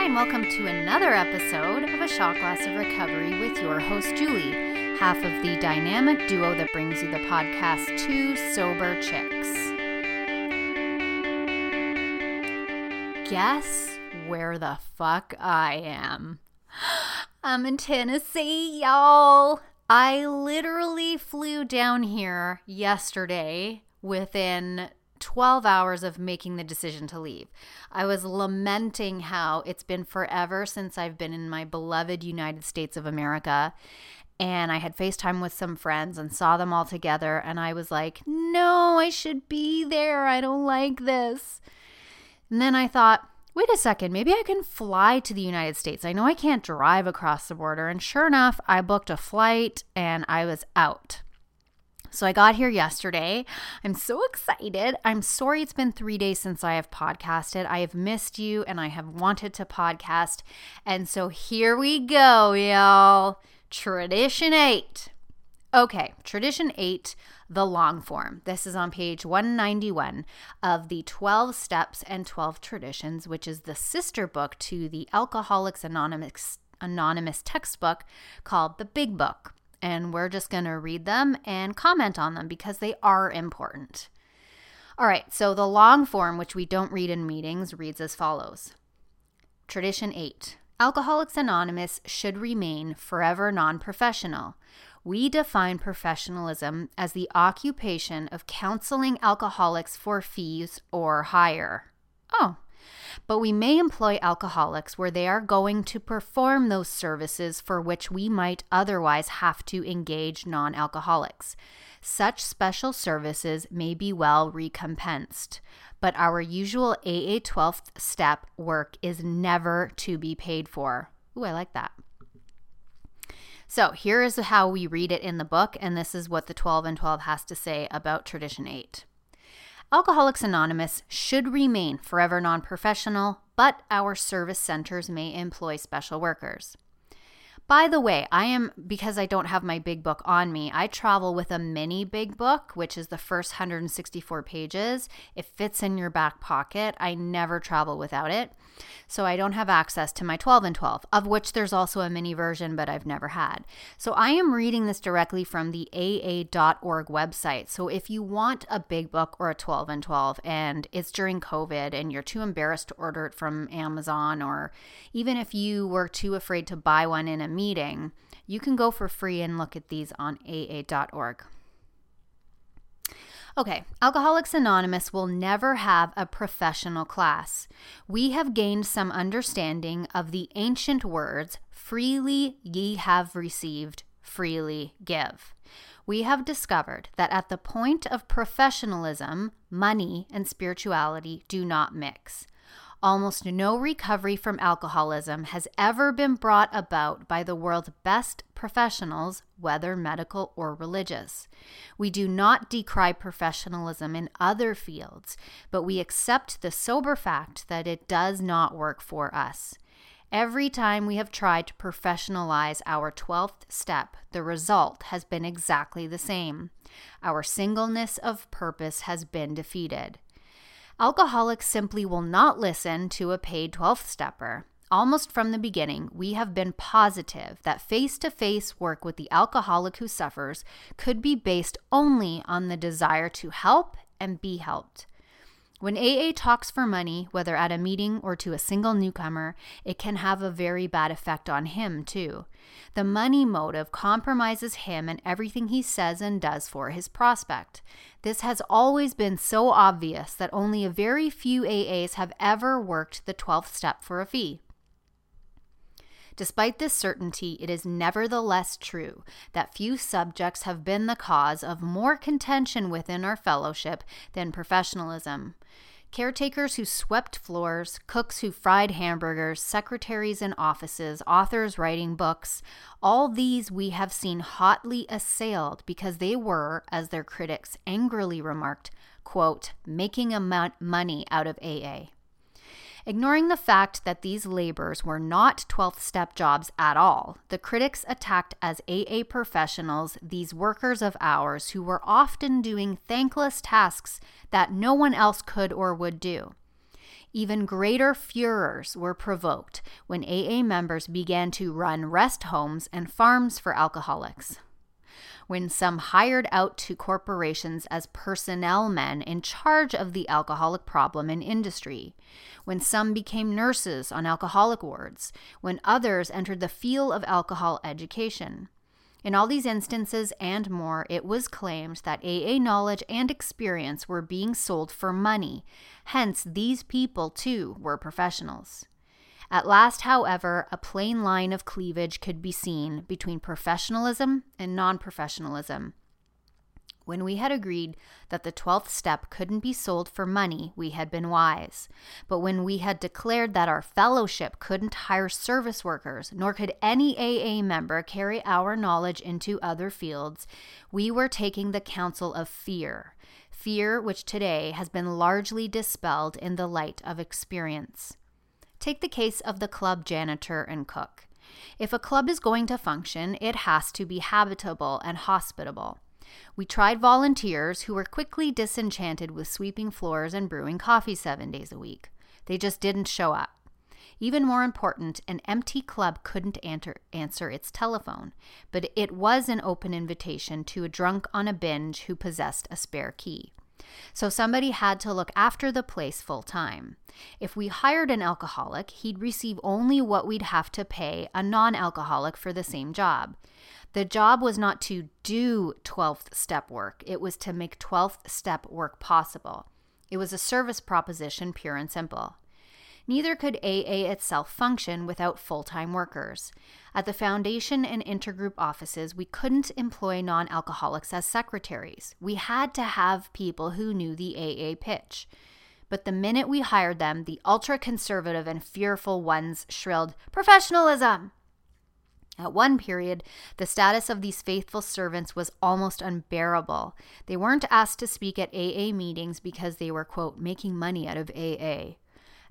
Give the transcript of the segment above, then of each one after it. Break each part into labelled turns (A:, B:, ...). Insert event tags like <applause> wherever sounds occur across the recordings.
A: Hi, and welcome to another episode of A Shot Glass of Recovery with your host, Julie, half of the dynamic duo that brings you the podcast Two Sober Chicks. Guess where the fuck I am? <gasps> I'm in Tennessee, y'all. I literally flew down here yesterday within 12 hours of making the decision to leave. I was lamenting how it's been forever since I've been in my beloved United States of America. And I had FaceTime with some friends and saw them all together. And I was like, no, I should be there. I don't like this. And then I thought, wait a second, maybe I can fly to the United States. I know I can't drive across the border. And sure enough, I booked a flight and I was out. So I got here yesterday. I'm so excited. I'm sorry it's been three days since I have podcasted. I have missed you and I have wanted to podcast. And so here we go, y'all. Tradition eight. Okay, tradition eight, the long form. This is on page 191 of the 12 Steps and 12 Traditions, which is the sister book to the Alcoholics Anonymous, Anonymous textbook called The Big Book and we're just going to read them and comment on them because they are important. All right, so the long form, which we don't read in meetings, reads as follows Tradition 8 Alcoholics Anonymous should remain forever non professional. We define professionalism as the occupation of counseling alcoholics for fees or hire. Oh, but we may employ alcoholics where they are going to perform those services for which we might otherwise have to engage non alcoholics. Such special services may be well recompensed, but our usual AA 12th step work is never to be paid for. Ooh, I like that. So here is how we read it in the book, and this is what the 12 and 12 has to say about Tradition 8. Alcoholics Anonymous should remain forever non professional, but our service centers may employ special workers. By the way, I am, because I don't have my big book on me, I travel with a mini big book, which is the first 164 pages. It fits in your back pocket. I never travel without it. So I don't have access to my 12 and 12, of which there's also a mini version, but I've never had. So I am reading this directly from the AA.org website. So if you want a big book or a 12 and 12 and it's during COVID and you're too embarrassed to order it from Amazon, or even if you were too afraid to buy one in a meeting, you can go for free and look at these on AA.org. Okay, Alcoholics Anonymous will never have a professional class. We have gained some understanding of the ancient words freely ye have received, freely give. We have discovered that at the point of professionalism, money and spirituality do not mix. Almost no recovery from alcoholism has ever been brought about by the world's best professionals, whether medical or religious. We do not decry professionalism in other fields, but we accept the sober fact that it does not work for us. Every time we have tried to professionalize our 12th step, the result has been exactly the same. Our singleness of purpose has been defeated. Alcoholics simply will not listen to a paid 12th stepper. Almost from the beginning, we have been positive that face to face work with the alcoholic who suffers could be based only on the desire to help and be helped. When AA talks for money, whether at a meeting or to a single newcomer, it can have a very bad effect on him, too. The money motive compromises him and everything he says and does for his prospect. This has always been so obvious that only a very few AAs have ever worked the 12th step for a fee. Despite this certainty, it is nevertheless true that few subjects have been the cause of more contention within our fellowship than professionalism. Caretakers who swept floors, cooks who fried hamburgers, secretaries in offices, authors writing books, all these we have seen hotly assailed because they were, as their critics angrily remarked, quote, making a money out of AA. Ignoring the fact that these labors were not 12th step jobs at all, the critics attacked as AA professionals these workers of ours who were often doing thankless tasks that no one else could or would do. Even greater furors were provoked when AA members began to run rest homes and farms for alcoholics. When some hired out to corporations as personnel men in charge of the alcoholic problem in industry. When some became nurses on alcoholic wards. When others entered the field of alcohol education. In all these instances and more, it was claimed that AA knowledge and experience were being sold for money. Hence, these people too were professionals. At last, however, a plain line of cleavage could be seen between professionalism and non professionalism. When we had agreed that the 12th step couldn't be sold for money, we had been wise. But when we had declared that our fellowship couldn't hire service workers, nor could any AA member carry our knowledge into other fields, we were taking the counsel of fear. Fear which today has been largely dispelled in the light of experience. Take the case of the club janitor and cook. If a club is going to function, it has to be habitable and hospitable. We tried volunteers who were quickly disenchanted with sweeping floors and brewing coffee seven days a week. They just didn't show up. Even more important, an empty club couldn't answer, its telephone, but it was an open invitation to a drunk on a binge who possessed a spare key. So somebody had to look after the place full time. If we hired an alcoholic, he'd receive only what we'd have to pay a non alcoholic for the same job. The job was not to do 12th step work, it was to make 12th step work possible. It was a service proposition, pure and simple. Neither could AA itself function without full time workers. At the foundation and intergroup offices, we couldn't employ non alcoholics as secretaries. We had to have people who knew the AA pitch. But the minute we hired them, the ultra conservative and fearful ones shrilled, Professionalism! At one period, the status of these faithful servants was almost unbearable. They weren't asked to speak at AA meetings because they were, quote, making money out of AA.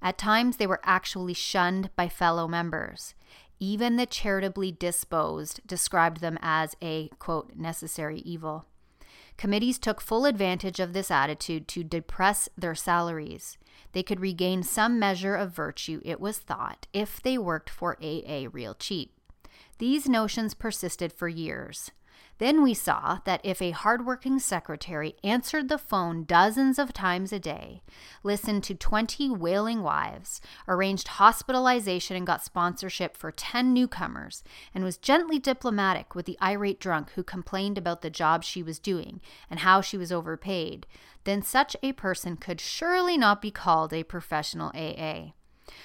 A: At times, they were actually shunned by fellow members. Even the charitably disposed described them as a, quote, necessary evil. Committees took full advantage of this attitude to depress their salaries. They could regain some measure of virtue, it was thought, if they worked for AA real cheap. These notions persisted for years. Then we saw that if a hardworking secretary answered the phone dozens of times a day, listened to 20 wailing wives, arranged hospitalization and got sponsorship for 10 newcomers, and was gently diplomatic with the irate drunk who complained about the job she was doing and how she was overpaid, then such a person could surely not be called a professional AA.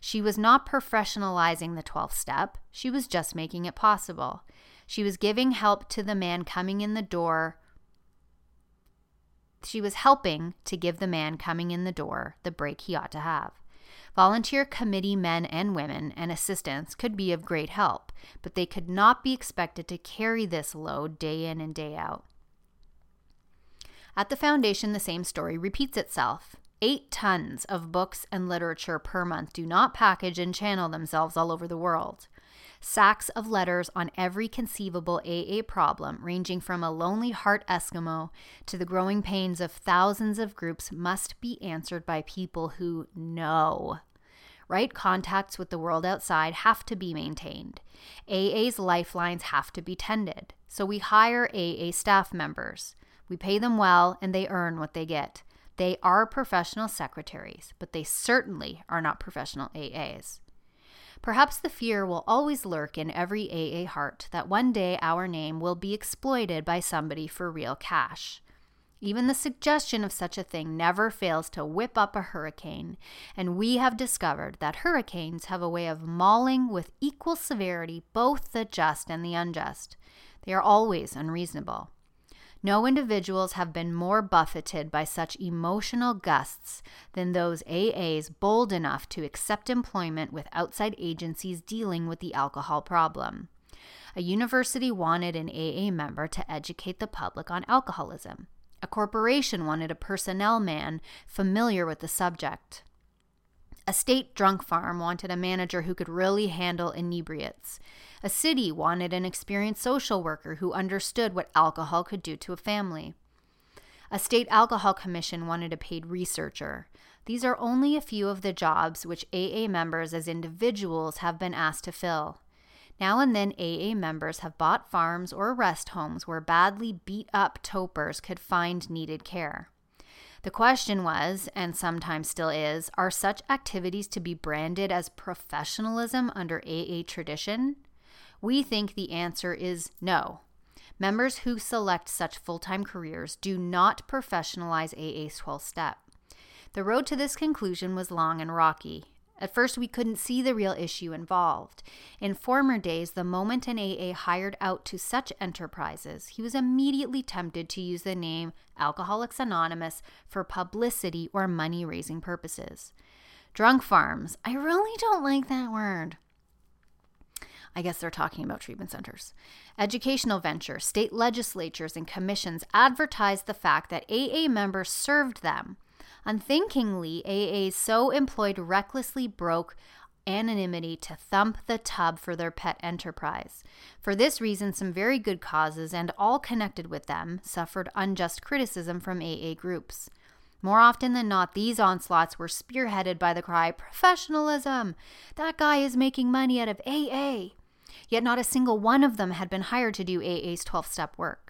A: She was not professionalizing the 12th step, she was just making it possible. She was giving help to the man coming in the door. She was helping to give the man coming in the door the break he ought to have. Volunteer committee men and women and assistants could be of great help, but they could not be expected to carry this load day in and day out. At the foundation, the same story repeats itself. Eight tons of books and literature per month do not package and channel themselves all over the world. Sacks of letters on every conceivable AA problem, ranging from a lonely heart Eskimo to the growing pains of thousands of groups, must be answered by people who know. Right contacts with the world outside have to be maintained. AA's lifelines have to be tended. So we hire AA staff members. We pay them well and they earn what they get. They are professional secretaries, but they certainly are not professional AAs. Perhaps the fear will always lurk in every AA heart that one day our name will be exploited by somebody for real cash. Even the suggestion of such a thing never fails to whip up a hurricane, and we have discovered that hurricanes have a way of mauling with equal severity both the just and the unjust. They are always unreasonable. No individuals have been more buffeted by such emotional gusts than those AAs bold enough to accept employment with outside agencies dealing with the alcohol problem. A university wanted an AA member to educate the public on alcoholism. A corporation wanted a personnel man familiar with the subject. A state drunk farm wanted a manager who could really handle inebriates. A city wanted an experienced social worker who understood what alcohol could do to a family. A state alcohol commission wanted a paid researcher. These are only a few of the jobs which AA members as individuals have been asked to fill. Now and then, AA members have bought farms or rest homes where badly beat up topers could find needed care. The question was, and sometimes still is, are such activities to be branded as professionalism under AA tradition? We think the answer is no. Members who select such full time careers do not professionalize AA's 12 step. The road to this conclusion was long and rocky. At first, we couldn't see the real issue involved. In former days, the moment an AA hired out to such enterprises, he was immediately tempted to use the name Alcoholics Anonymous for publicity or money raising purposes. Drunk farms, I really don't like that word. I guess they're talking about treatment centers. Educational ventures, state legislatures, and commissions advertised the fact that AA members served them. Unthinkingly, AA so employed recklessly broke anonymity to thump the tub for their pet enterprise. For this reason, some very good causes and all connected with them suffered unjust criticism from AA groups. More often than not, these onslaughts were spearheaded by the cry, Professionalism! That guy is making money out of AA! Yet not a single one of them had been hired to do AA's 12 step work.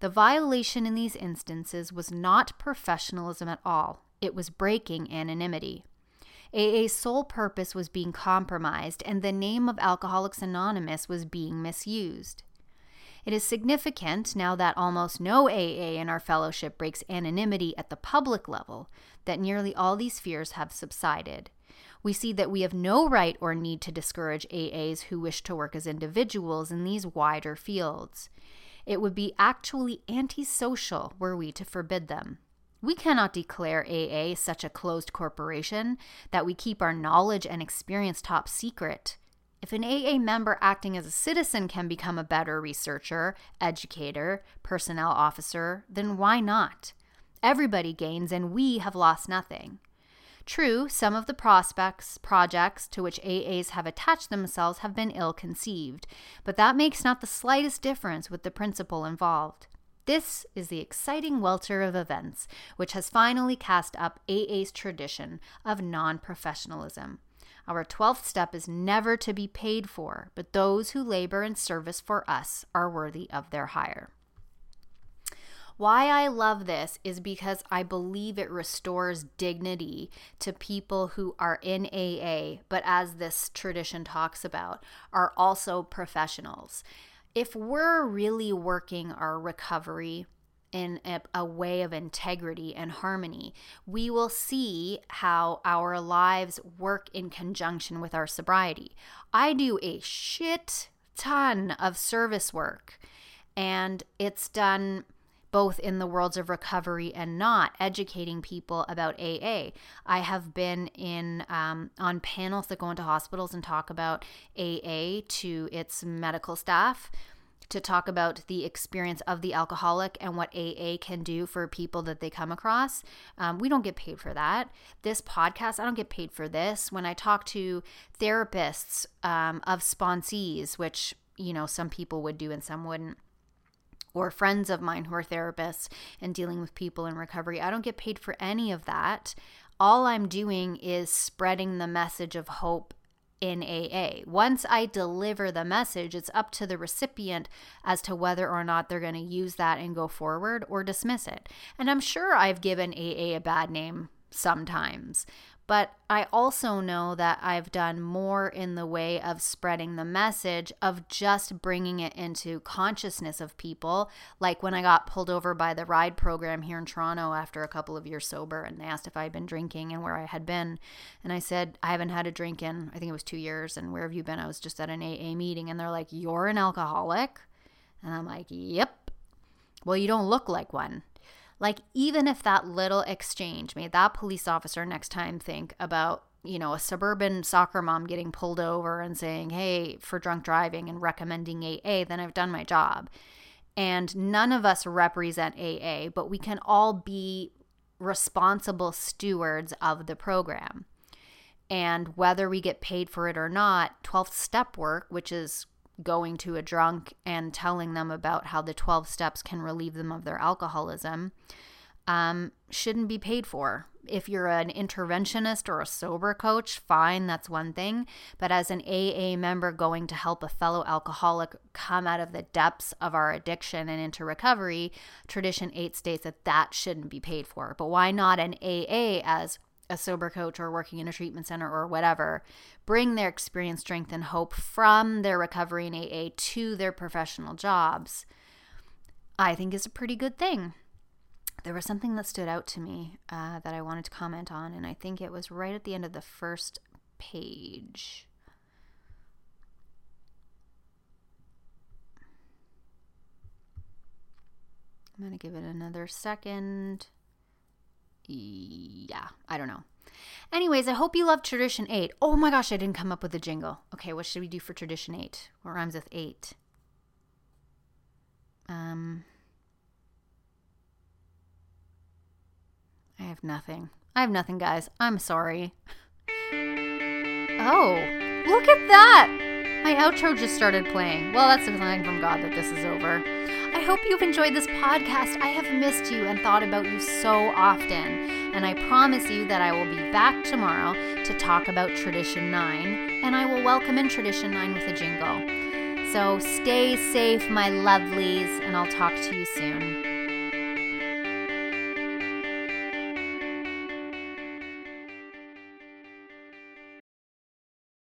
A: The violation in these instances was not professionalism at all, it was breaking anonymity. AA's sole purpose was being compromised, and the name of Alcoholics Anonymous was being misused. It is significant, now that almost no AA in our fellowship breaks anonymity at the public level, that nearly all these fears have subsided we see that we have no right or need to discourage AAs who wish to work as individuals in these wider fields. It would be actually antisocial were we to forbid them. We cannot declare AA such a closed corporation that we keep our knowledge and experience top secret. If an AA member acting as a citizen can become a better researcher, educator, personnel officer, then why not? Everybody gains, and we have lost nothing. True, some of the prospects, projects to which AAs have attached themselves have been ill conceived, but that makes not the slightest difference with the principle involved. This is the exciting welter of events which has finally cast up AA's tradition of non professionalism. Our 12th step is never to be paid for, but those who labor in service for us are worthy of their hire. Why I love this is because I believe it restores dignity to people who are in AA, but as this tradition talks about, are also professionals. If we're really working our recovery, in a, a, way of integrity and harmony, we will see how our lives work in conjunction with our sobriety. I do a shit ton of service work, and it's done both in the worlds of recovery and not, educating people about AA. I have been in um, on panels that go into hospitals and talk about AA to its medical staff to talk about the experience of the alcoholic and what AA can do for people that they come across. Um, we don't get paid for that. This podcast, I don't get paid for this. When I talk to therapists um, of sponsees, which you know some people would do and some wouldn't or friends of mine who are therapists and dealing with people in recovery. I don't get paid for any of that. All I'm doing is spreading the message of hope in AA. Once I deliver the message, it's up to the recipient as to whether or not they're going to use that and go forward or dismiss it. And I'm sure I've given AA a bad name sometimes, but I also know that I've done more in the way of spreading the message of just bringing it into consciousness of people. Like when I got pulled over by the ride program here in Toronto after a couple of years sober, and they asked if I had been drinking and where I had been. And I said, I haven't had a drink in, I think it was two years. And where have you been? I was just at an AA meeting. And they're like, You're an alcoholic? And I'm like, Yep. Well, you don't look like one. Like, even if that little exchange made that police officer next time think about, you know, a suburban soccer mom getting pulled over and saying, hey, for drunk driving and recommending AA, then I've done my job. And none of us represent AA, but we can all be responsible stewards of the program. And whether we get paid for it or not, 12th step work, which is going to a drunk and telling them about how the 12 steps can relieve them of their alcoholism um, shouldn't be paid for. If you're an interventionist or a sober coach, fine, that's one thing. But as an AA member going to help a fellow alcoholic come out of the depths of our addiction and into recovery, Tradition 8 states that that shouldn't be paid for. But why not an AA as a sober coach or working in a treatment center or whatever bring their experience, strength, and hope from their recovery in AA to their professional jobs? I think is a pretty good thing there was something that stood out to me uh, that I wanted to comment on, and I think it was right at the end of the first page. I'm going to give it another second. Yeah, I don't know. Anyways, I hope you love Tradition 8. Oh my gosh, I didn't come up with a jingle. Okay, what should we do for Tradition 8? What rhymes with 8? Um, I have nothing. I have nothing, guys. I'm sorry. Oh, look at that! My outro just started playing. Well, that's a sign from God that this is over. I hope you've enjoyed this podcast. I have missed you and thought about you so often. And I promise you that I will be back tomorrow to talk about Tradition 9. And I will welcome in Tradition 9 with a jingle. So stay safe, my lovelies, and I'll talk to you soon.